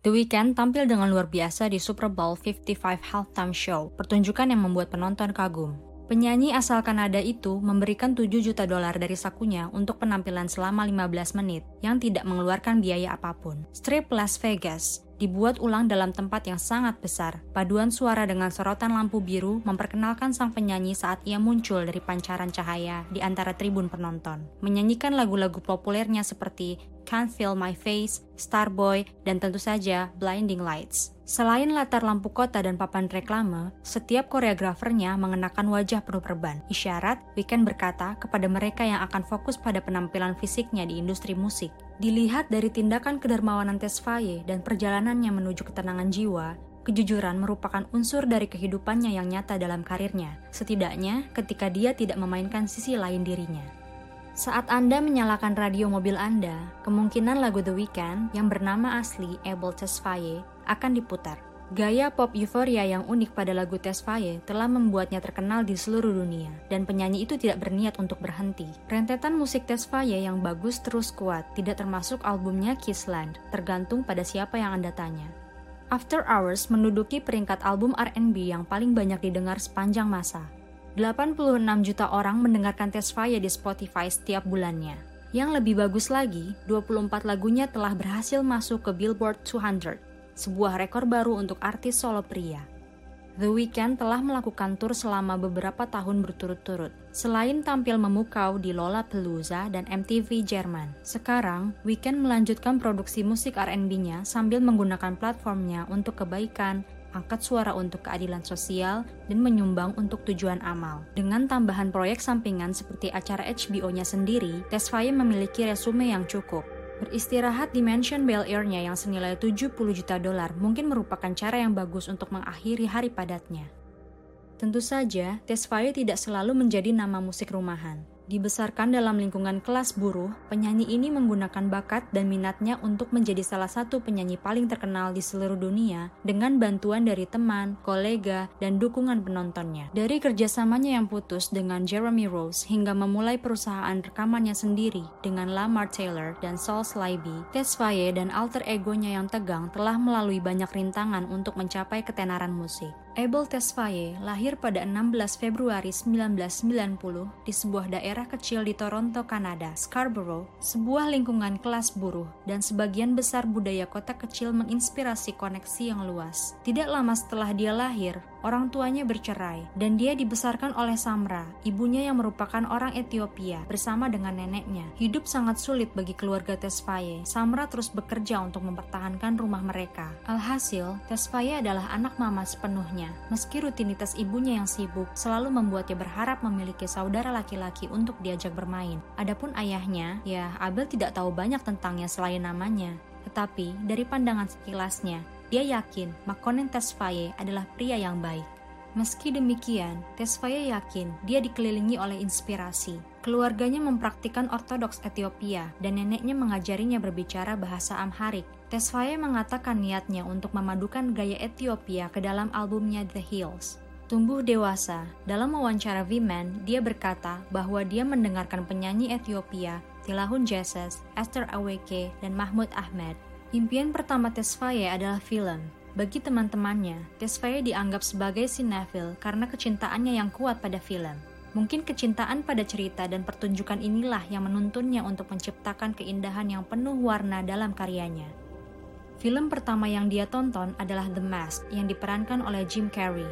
The Weeknd tampil dengan luar biasa di Super Bowl 55 Halftime Show, pertunjukan yang membuat penonton kagum. Penyanyi asal Kanada itu memberikan 7 juta dolar dari sakunya untuk penampilan selama 15 menit yang tidak mengeluarkan biaya apa pun. Strip Las Vegas dibuat ulang dalam tempat yang sangat besar. Paduan suara dengan sorotan lampu biru memperkenalkan sang penyanyi saat ia muncul dari pancaran cahaya di antara tribun penonton. Menyanyikan lagu-lagu populernya seperti Can't Feel My Face, Starboy, dan tentu saja Blinding Lights. Selain latar lampu kota dan papan reklame, setiap koreografernya mengenakan wajah penuh perban. Isyarat, Weekend berkata kepada mereka yang akan fokus pada penampilan fisiknya di industri musik. Dilihat dari tindakan kedermawanan Tesfaye dan perjalanannya menuju ketenangan jiwa, kejujuran merupakan unsur dari kehidupannya yang nyata dalam karirnya, setidaknya ketika dia tidak memainkan sisi lain dirinya. Saat Anda menyalakan radio mobil Anda, kemungkinan lagu The Weeknd yang bernama asli Abel Tesfaye akan diputar. Gaya pop euforia yang unik pada lagu Tesfaye telah membuatnya terkenal di seluruh dunia, dan penyanyi itu tidak berniat untuk berhenti. Rentetan musik Tesfaye yang bagus terus kuat, tidak termasuk albumnya Kissland, tergantung pada siapa yang Anda tanya. After Hours menduduki peringkat album R&B yang paling banyak didengar sepanjang masa. 86 juta orang mendengarkan Tesfaye di Spotify setiap bulannya. Yang lebih bagus lagi, 24 lagunya telah berhasil masuk ke Billboard 200 sebuah rekor baru untuk artis solo pria. The Weeknd telah melakukan tur selama beberapa tahun berturut-turut. Selain tampil memukau di Lollapalooza dan MTV Jerman, sekarang Weeknd melanjutkan produksi musik R&B-nya sambil menggunakan platformnya untuk kebaikan, angkat suara untuk keadilan sosial, dan menyumbang untuk tujuan amal. Dengan tambahan proyek sampingan seperti acara HBO-nya sendiri, Tesfaye memiliki resume yang cukup. Beristirahat di mansion Bel Air-nya yang senilai 70 juta dolar mungkin merupakan cara yang bagus untuk mengakhiri hari padatnya. Tentu saja, Tesfaye tidak selalu menjadi nama musik rumahan. Dibesarkan dalam lingkungan kelas buruh, penyanyi ini menggunakan bakat dan minatnya untuk menjadi salah satu penyanyi paling terkenal di seluruh dunia dengan bantuan dari teman, kolega, dan dukungan penontonnya. Dari kerjasamanya yang putus dengan Jeremy Rose hingga memulai perusahaan rekamannya sendiri dengan Lamar Taylor dan Saul Slyby, Tesfaye dan alter egonya yang tegang telah melalui banyak rintangan untuk mencapai ketenaran musik. Abel Tesfaye lahir pada 16 Februari 1990 di sebuah daerah kecil di Toronto, Kanada, Scarborough, sebuah lingkungan kelas buruh, dan sebagian besar budaya kota kecil menginspirasi koneksi yang luas. Tidak lama setelah dia lahir, orang tuanya bercerai, dan dia dibesarkan oleh Samra, ibunya yang merupakan orang Ethiopia, bersama dengan neneknya. Hidup sangat sulit bagi keluarga Tesfaye. Samra terus bekerja untuk mempertahankan rumah mereka. Alhasil, Tesfaye adalah anak mama sepenuhnya Meski rutinitas ibunya yang sibuk selalu membuatnya berharap memiliki saudara laki-laki untuk diajak bermain. Adapun ayahnya, ya Abel tidak tahu banyak tentangnya selain namanya. Tetapi dari pandangan sekilasnya, dia yakin Makonnen Tesfaye adalah pria yang baik. Meski demikian, Tesfaye yakin dia dikelilingi oleh inspirasi. Keluarganya mempraktikkan ortodoks Ethiopia dan neneknya mengajarinya berbicara bahasa Amharik. Tesfaye mengatakan niatnya untuk memadukan gaya Ethiopia ke dalam albumnya The Hills. Tumbuh dewasa, dalam wawancara V-Man, dia berkata bahwa dia mendengarkan penyanyi Ethiopia, Tilahun Jesus, Esther Aweke, dan Mahmud Ahmed. Impian pertama Tesfaye adalah film, bagi teman-temannya, Tesfaye dianggap sebagai sinetfil karena kecintaannya yang kuat pada film. Mungkin kecintaan pada cerita dan pertunjukan inilah yang menuntunnya untuk menciptakan keindahan yang penuh warna dalam karyanya. Film pertama yang dia tonton adalah The Mask yang diperankan oleh Jim Carrey.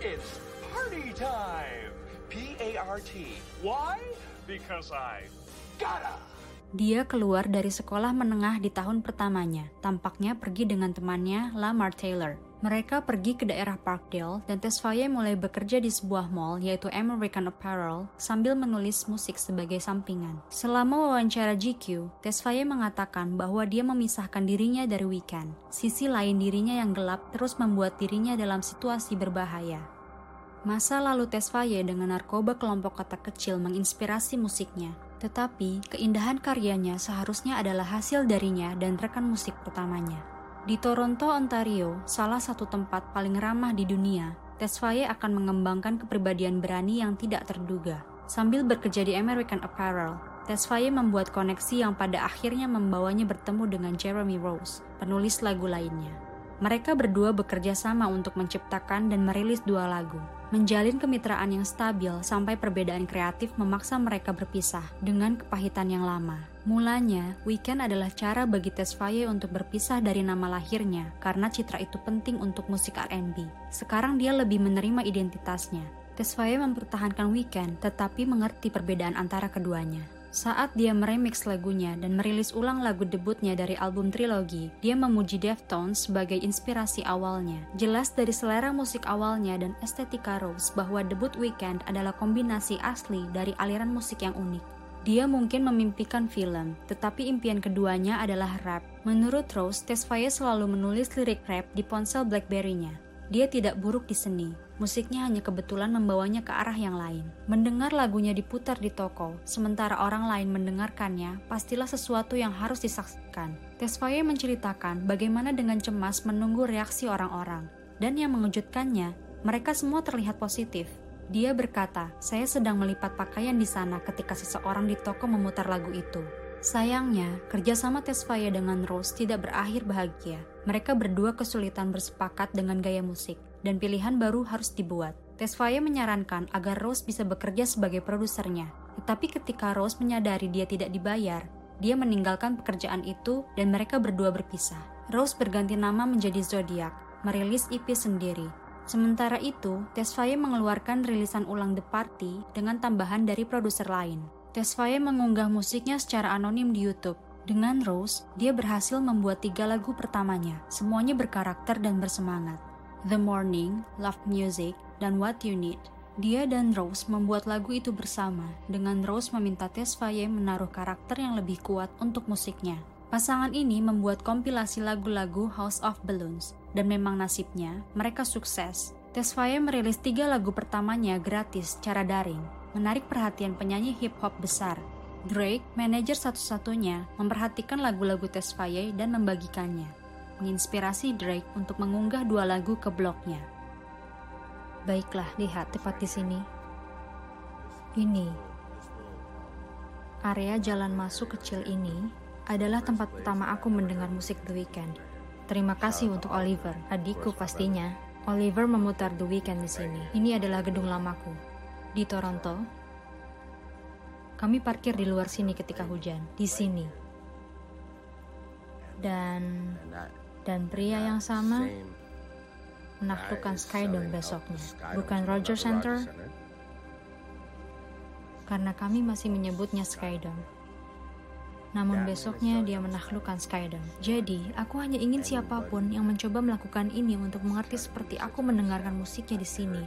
It's party time! P-A-R-T. Why? Because I gotta! Dia keluar dari sekolah menengah di tahun pertamanya. Tampaknya pergi dengan temannya, Lamar Taylor. Mereka pergi ke daerah Parkdale dan Tesfaye mulai bekerja di sebuah mall yaitu American Apparel sambil menulis musik sebagai sampingan. Selama wawancara GQ, Tesfaye mengatakan bahwa dia memisahkan dirinya dari Weekend. Sisi lain dirinya yang gelap terus membuat dirinya dalam situasi berbahaya. Masa lalu Tesfaye dengan narkoba kelompok kota kecil menginspirasi musiknya. Tetapi, keindahan karyanya seharusnya adalah hasil darinya dan rekan musik pertamanya. Di Toronto, Ontario, salah satu tempat paling ramah di dunia, Tesfaye akan mengembangkan kepribadian berani yang tidak terduga. Sambil bekerja di American Apparel, Tesfaye membuat koneksi yang pada akhirnya membawanya bertemu dengan Jeremy Rose, penulis lagu lainnya. Mereka berdua bekerja sama untuk menciptakan dan merilis dua lagu, menjalin kemitraan yang stabil sampai perbedaan kreatif memaksa mereka berpisah dengan kepahitan yang lama. Mulanya, Weekend adalah cara bagi Tesfaye untuk berpisah dari nama lahirnya karena citra itu penting untuk musik R&B. Sekarang dia lebih menerima identitasnya. Tesfaye mempertahankan Weekend tetapi mengerti perbedaan antara keduanya. Saat dia meremix lagunya dan merilis ulang lagu debutnya dari album trilogi, dia memuji Deftones sebagai inspirasi awalnya. Jelas dari selera musik awalnya dan estetika Rose bahwa debut Weekend adalah kombinasi asli dari aliran musik yang unik. Dia mungkin memimpikan film, tetapi impian keduanya adalah rap. Menurut Rose, Tesfaye selalu menulis lirik rap di ponsel BlackBerry-nya. Dia tidak buruk di seni, Musiknya hanya kebetulan membawanya ke arah yang lain. Mendengar lagunya diputar di toko, sementara orang lain mendengarkannya, pastilah sesuatu yang harus disaksikan. Tesfaye menceritakan bagaimana dengan cemas menunggu reaksi orang-orang. Dan yang mengejutkannya, mereka semua terlihat positif. Dia berkata, saya sedang melipat pakaian di sana ketika seseorang di toko memutar lagu itu. Sayangnya, kerjasama Tesfaye dengan Rose tidak berakhir bahagia. Mereka berdua kesulitan bersepakat dengan gaya musik dan pilihan baru harus dibuat. Tesfaye menyarankan agar Rose bisa bekerja sebagai produsernya. Tetapi ketika Rose menyadari dia tidak dibayar, dia meninggalkan pekerjaan itu dan mereka berdua berpisah. Rose berganti nama menjadi Zodiac, merilis EP sendiri. Sementara itu, Tesfaye mengeluarkan rilisan ulang The Party dengan tambahan dari produser lain. Tesfaye mengunggah musiknya secara anonim di YouTube. Dengan Rose, dia berhasil membuat tiga lagu pertamanya, semuanya berkarakter dan bersemangat. The Morning, Love Music, dan What You Need. Dia dan Rose membuat lagu itu bersama, dengan Rose meminta Tesfaye menaruh karakter yang lebih kuat untuk musiknya. Pasangan ini membuat kompilasi lagu-lagu House of Balloons, dan memang nasibnya, mereka sukses. Tesfaye merilis tiga lagu pertamanya gratis secara daring, menarik perhatian penyanyi hip-hop besar. Drake, manajer satu-satunya, memperhatikan lagu-lagu Tesfaye dan membagikannya menginspirasi Drake untuk mengunggah dua lagu ke blognya. Baiklah, lihat tepat di sini. Ini area jalan masuk kecil ini adalah tempat pertama aku mendengar musik The Weeknd. Terima kasih untuk Oliver, adikku pastinya. Oliver memutar The Weeknd di sini. Ini adalah gedung lamaku di Toronto. Kami parkir di luar sini ketika hujan, di sini. Dan dan pria yang sama menaklukkan Skydome besoknya, bukan Roger Center, karena kami masih menyebutnya Skydome. Namun besoknya dia menaklukkan Skydome. Jadi, aku hanya ingin siapa pun yang mencoba melakukan ini untuk mengerti seperti aku mendengarkan musiknya di sini.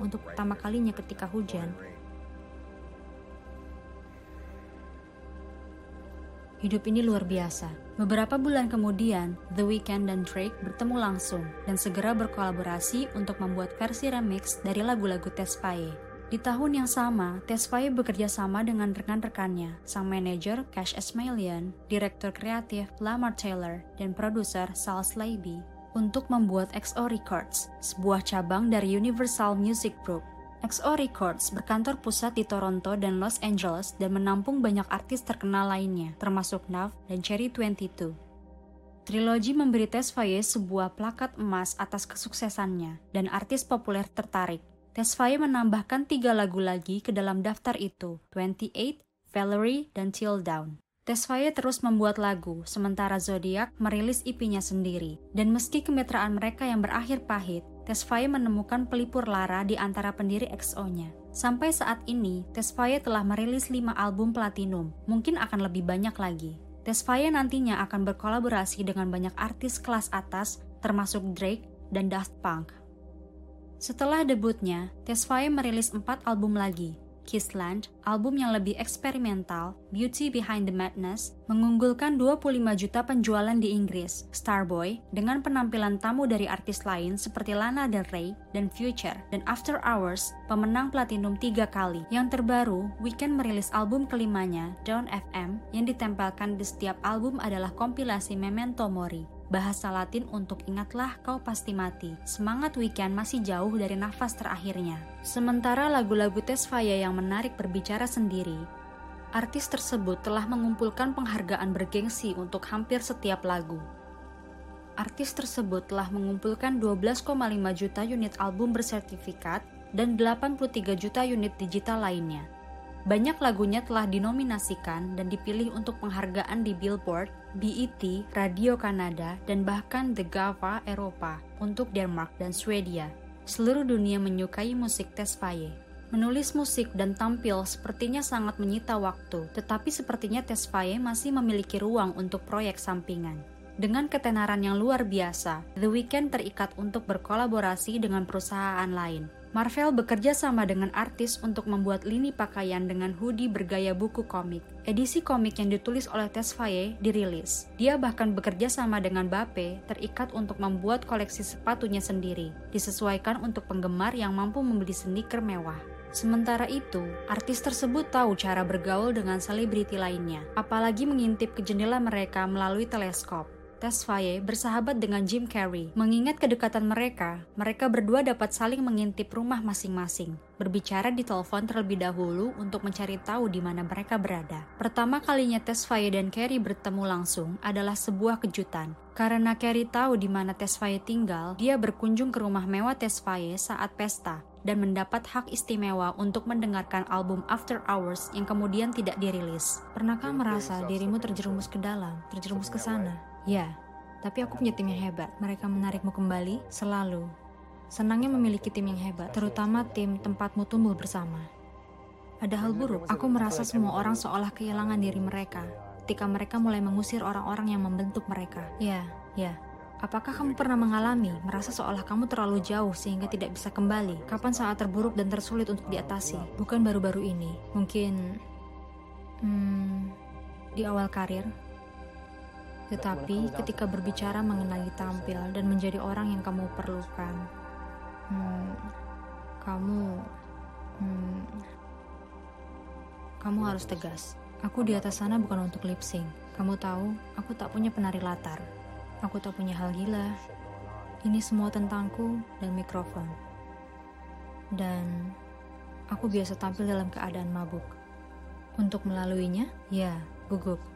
Untuk pertama kalinya ketika hujan, Hidup ini luar biasa. Beberapa bulan kemudian, The Weeknd dan Drake bertemu langsung dan segera berkolaborasi untuk membuat versi remix dari lagu-lagu Tesfaye. Di tahun yang sama, Tesfaye bekerja sama dengan rekan-rekannya, sang manajer Cash Esmailian, direktur kreatif Lamar Taylor, dan produser Sal Slaby untuk membuat XO Records, sebuah cabang dari Universal Music Group XO Records berkantor pusat di Toronto dan Los Angeles dan menampung banyak artis terkenal lainnya, termasuk Nav dan Cherry 22. Trilogi memberi Tesfaye sebuah plakat emas atas kesuksesannya, dan artis populer tertarik. Tesfaye menambahkan tiga lagu lagi ke dalam daftar itu, 28, Valerie, dan Till Down. Tesfaye terus membuat lagu, sementara Zodiac merilis IP-nya sendiri. Dan meski kemitraan mereka yang berakhir pahit, Tesfaye menemukan pelipur lara di antara pendiri XO-nya. Sampai saat ini, Tesfaye telah merilis 5 album platinum, mungkin akan lebih banyak lagi. Tesfaye nantinya akan berkolaborasi dengan banyak artis kelas atas, termasuk Drake dan Daft Punk. Setelah debutnya, Tesfaye merilis 4 album lagi, Kissland, album yang lebih eksperimental, Beauty Behind the Madness, mengunggulkan 25 juta penjualan di Inggris. Starboy, dengan penampilan tamu dari artis lain seperti Lana Del Rey dan Future, dan After Hours, pemenang platinum tiga kali. Yang terbaru, Weekend merilis album kelimanya, Down FM, yang ditempelkan di setiap album adalah kompilasi Memento Mori bahasa Latin untuk ingatlah kau pasti mati. Semangat weekend masih jauh dari nafas terakhirnya. Sementara lagu-lagu Tesfaye yang menarik berbicara sendiri, Artis tersebut telah mengumpulkan penghargaan bergengsi untuk hampir setiap lagu. Artis tersebut telah mengumpulkan 12,5 juta unit album bersertifikat dan 83 juta unit digital lainnya. Banyak lagunya telah dinominasikan dan dipilih untuk penghargaan di Billboard, BET, Radio Kanada, dan bahkan The GAVA Eropa untuk Denmark dan Swedia. Seluruh dunia menyukai musik Tesfaye. Menulis musik dan tampil sepertinya sangat menyita waktu, tetapi sepertinya Tesfaye masih memiliki ruang untuk proyek sampingan. Dengan ketenaran yang luar biasa, The Weeknd terikat untuk berkolaborasi dengan perusahaan lain. Marvel bekerja sama dengan artis untuk membuat lini pakaian dengan hoodie bergaya buku komik. Edisi komik yang ditulis oleh Tesfaye dirilis. Dia bahkan bekerja sama dengan Bape terikat untuk membuat koleksi sepatunya sendiri, disesuaikan untuk penggemar yang mampu membeli sneaker mewah. Sementara itu, artis tersebut tahu cara bergaul dengan selebriti lainnya, apalagi mengintip ke jendela mereka melalui teleskop. Tesfaye bersahabat dengan Jim Carrey. Mengingat kedekatan mereka, mereka berdua dapat saling mengintip rumah masing-masing, berbicara di telepon terlebih dahulu untuk mencari tahu di mana mereka berada. Pertama kalinya Tesfaye dan Carrey bertemu langsung adalah sebuah kejutan. Karena Carrey tahu di mana Tesfaye tinggal, dia berkunjung ke rumah mewah Tesfaye saat pesta dan mendapat hak istimewa untuk mendengarkan album After Hours yang kemudian tidak dirilis. Pernahkah merasa dirimu terjerumus ke dalam, terjerumus ke sana? Ya, tapi aku punya tim yang hebat. Mereka menarikmu kembali selalu. Senangnya memiliki tim yang hebat, terutama tim tempatmu tumbuh bersama. Ada hal buruk, aku merasa semua orang seolah kehilangan diri mereka ketika mereka mulai mengusir orang-orang yang membentuk mereka. Ya, ya, Apakah kamu pernah mengalami merasa seolah kamu terlalu jauh sehingga tidak bisa kembali? Kapan saat terburuk dan tersulit untuk diatasi? Bukan baru-baru ini, mungkin hmm, di awal karir. Tetapi ketika berbicara mengenai tampil dan menjadi orang yang kamu perlukan, hmm, kamu, hmm, kamu harus tegas. Aku di atas sana bukan untuk lip. Kamu tahu, aku tak punya penari latar. Aku tak punya hal gila. Ini semua tentangku dan mikrofon. Dan aku biasa tampil dalam keadaan mabuk. Untuk melaluinya, ya, gugup.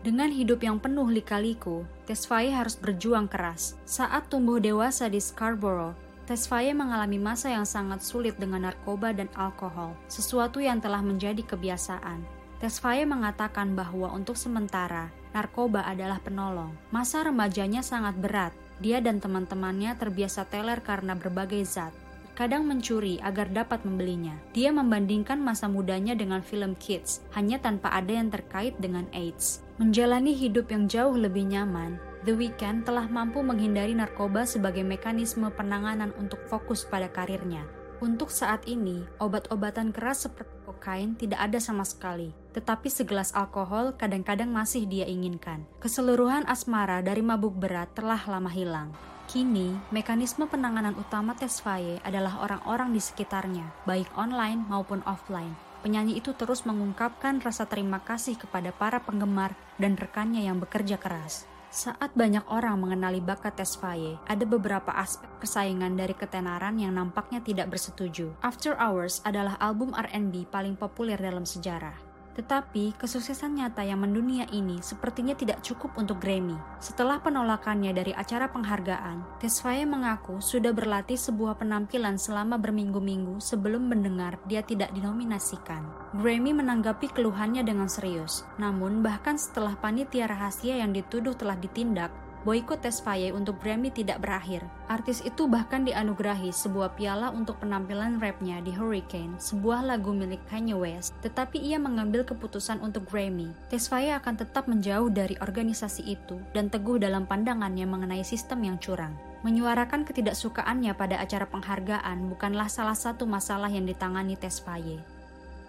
Dengan hidup yang penuh lika-liku, Tesfaye harus berjuang keras. Saat tumbuh dewasa di Scarborough, Tesfaye mengalami masa yang sangat sulit dengan narkoba dan alkohol, sesuatu yang telah menjadi kebiasaan. Tesfaye mengatakan bahwa untuk sementara, narkoba adalah penolong. Masa remajanya sangat berat. Dia dan teman-temannya terbiasa teler karena berbagai zat. Kadang mencuri agar dapat membelinya. Dia membandingkan masa mudanya dengan film Kids, hanya tanpa ada yang terkait dengan AIDS. Menjalani hidup yang jauh lebih nyaman, The Weeknd telah mampu menghindari narkoba sebagai mekanisme penanganan untuk fokus pada karirnya. Untuk saat ini, obat-obatan keras seperti kokain tidak ada sama sekali, tetapi segelas alkohol kadang-kadang masih dia inginkan. Keseluruhan asmara dari mabuk berat telah lama hilang. Kini, mekanisme penanganan utama Tesfaye adalah orang-orang di sekitarnya, baik online maupun offline. Penyanyi itu terus mengungkapkan rasa terima kasih kepada para penggemar dan rekannya yang bekerja keras. Saat banyak orang mengenali bakat Tesfaye, ada beberapa aspek persaingan dari ketenaran yang nampaknya tidak bersetuju. After Hours adalah album R&B paling populer dalam sejarah. Tetapi, kesuksesan nyata yang mendunia ini sepertinya tidak cukup untuk Grammy. Setelah penolakannya dari acara penghargaan, Tesfaye mengaku sudah berlatih sebuah penampilan selama berminggu-minggu sebelum mendengar dia tidak dinominasikan. Grammy menanggapi keluhannya dengan serius. Namun, bahkan setelah panitia rahasia yang dituduh telah ditindak, Boykot Tesfaye untuk Grammy tidak berakhir. Artis itu bahkan dianugerahi sebuah piala untuk penampilan rapnya di Hurricane, sebuah lagu milik Kanye West, tetapi ia mengambil keputusan untuk Grammy. Tesfaye akan tetap menjauh dari organisasi itu dan teguh dalam pandangannya mengenai sistem yang curang. Menyuarakan ketidaksukaannya pada acara penghargaan bukanlah salah satu masalah yang ditangani Tesfaye.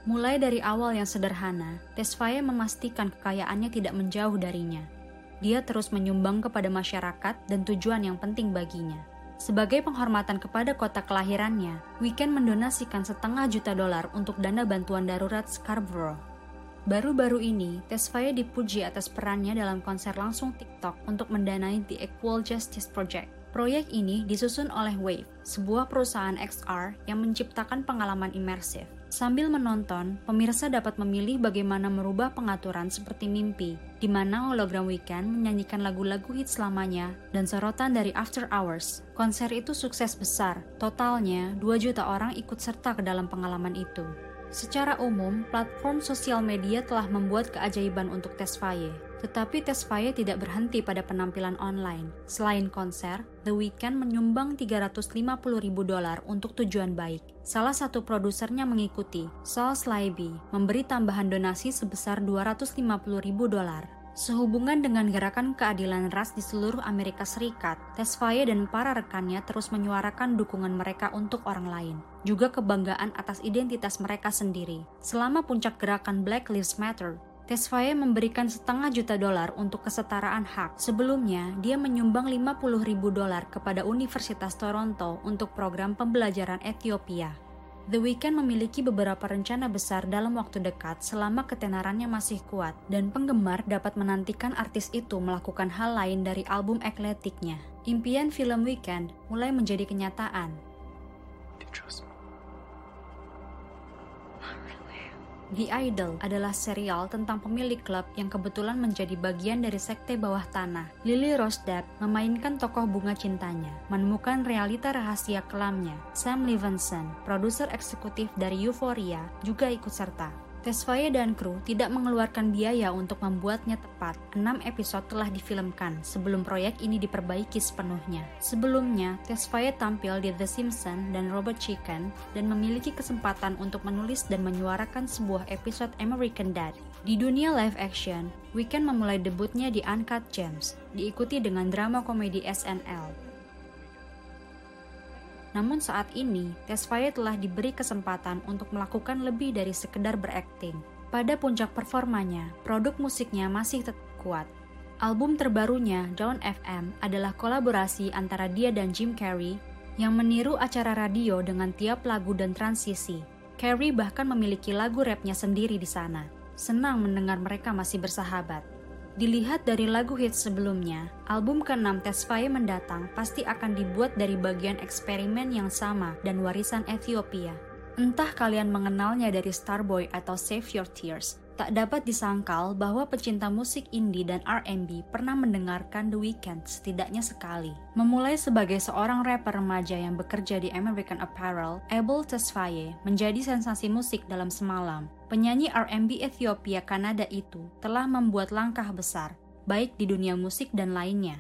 Mulai dari awal yang sederhana, Tesfaye memastikan kekayaannya tidak menjauh darinya dia terus menyumbang kepada masyarakat dan tujuan yang penting baginya. Sebagai penghormatan kepada kota kelahirannya, Weekend mendonasikan setengah juta dolar untuk dana bantuan darurat Scarborough. Baru-baru ini, Tesfaye dipuji atas perannya dalam konser langsung TikTok untuk mendanai The Equal Justice Project. Proyek ini disusun oleh Wave, sebuah perusahaan XR yang menciptakan pengalaman imersif. Sambil menonton, pemirsa dapat memilih bagaimana merubah pengaturan seperti mimpi, di mana hologram Weekend menyanyikan lagu-lagu hits selamanya dan sorotan dari After Hours. Konser itu sukses besar, totalnya 2 juta orang ikut serta ke dalam pengalaman itu. Secara umum, platform sosial media telah membuat keajaiban untuk Tesfaye, tetapi Tesfaye tidak berhenti pada penampilan online. Selain konser, The Weeknd menyumbang 350 ribu dolar untuk tujuan baik. Salah satu produsernya mengikuti, Saul Slyby, memberi tambahan donasi sebesar 250 ribu dolar. Sehubungan dengan gerakan keadilan ras di seluruh Amerika Serikat, Tesfaye dan para rekannya terus menyuarakan dukungan mereka untuk orang lain, juga kebanggaan atas identitas mereka sendiri. Selama puncak gerakan Black Lives Matter, Tesfaye memberikan setengah juta dolar untuk kesetaraan hak. Sebelumnya, dia menyumbang 50 ribu dolar kepada Universitas Toronto untuk program pembelajaran Ethiopia. The Weeknd memiliki beberapa rencana besar dalam waktu dekat selama ketenarannya masih kuat, dan penggemar dapat menantikan artis itu melakukan hal lain dari album ekletiknya. Impian film Weekend mulai menjadi kenyataan. The Idol adalah serial tentang pemilik klub yang kebetulan menjadi bagian dari sekte bawah tanah. Lily Rose Depp memainkan tokoh bunga cintanya, menemukan realita rahasia kelamnya. Sam Levinson, produser eksekutif dari Euphoria, juga ikut serta. Tesfaye dan kru tidak mengeluarkan biaya untuk membuatnya tepat. Enam episode telah difilmkan sebelum proyek ini diperbaiki sepenuhnya. Sebelumnya, Tesfaye tampil di The Simpsons dan Robot Chicken dan memiliki kesempatan untuk menulis dan menyuarakan sebuah episode American Dad. Di dunia live action, Weekend memulai debutnya di Uncut Gems, diikuti dengan drama komedi SNL. Namun saat ini, Tesfaye telah diberi kesempatan untuk melakukan lebih dari sekedar berakting. Pada puncak performanya, produk musiknya masih tetap kuat. Album terbarunya, Down FM, adalah kolaborasi antara dia dan Jim Carrey yang meniru acara radio dengan tiap lagu dan transisi. Carrey bahkan memiliki lagu rapnya sendiri di sana. Senang mendengar mereka masih bersahabat. Dilihat dari lagu hits sebelumnya, album ke-6 Tesfaye mendatang pasti akan dibuat dari bagian eksperimen yang sama dan warisan Ethiopia. Entah kalian mengenalnya dari Starboy atau Save Your Tears, tak dapat disangkal bahwa pecinta musik indie dan R&B pernah mendengarkan The Weeknd setidaknya sekali. Memulai sebagai seorang rapper remaja yang bekerja di American Apparel, Abel Tesfaye menjadi sensasi musik dalam semalam. Penyanyi R&B Ethiopia Kanada itu telah membuat langkah besar, baik di dunia musik dan lainnya.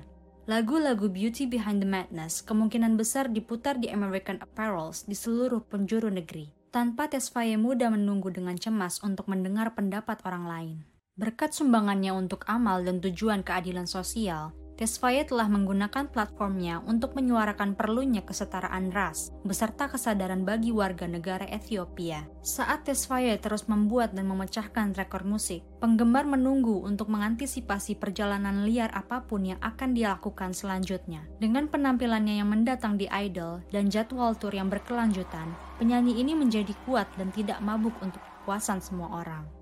Lagu-lagu Beauty Behind the Madness kemungkinan besar diputar di American Apparels di seluruh penjuru negeri tanpa Tesfaye mudah menunggu dengan cemas untuk mendengar pendapat orang lain. Berkat sumbangannya untuk amal dan tujuan keadilan sosial, Tesfaye telah menggunakan platformnya untuk menyuarakan perlunya kesetaraan ras, beserta kesadaran bagi warga negara Ethiopia. Saat Tesfaye terus membuat dan memecahkan rekor musik, penggemar menunggu untuk mengantisipasi perjalanan liar apa pun yang akan dia lakukan selanjutnya. Dengan penampilannya yang mendatang di Idol dan jadwal tur yang berkelanjutan, penyanyi ini menjadi kuat dan tidak mabuk untuk kepuasan semua orang.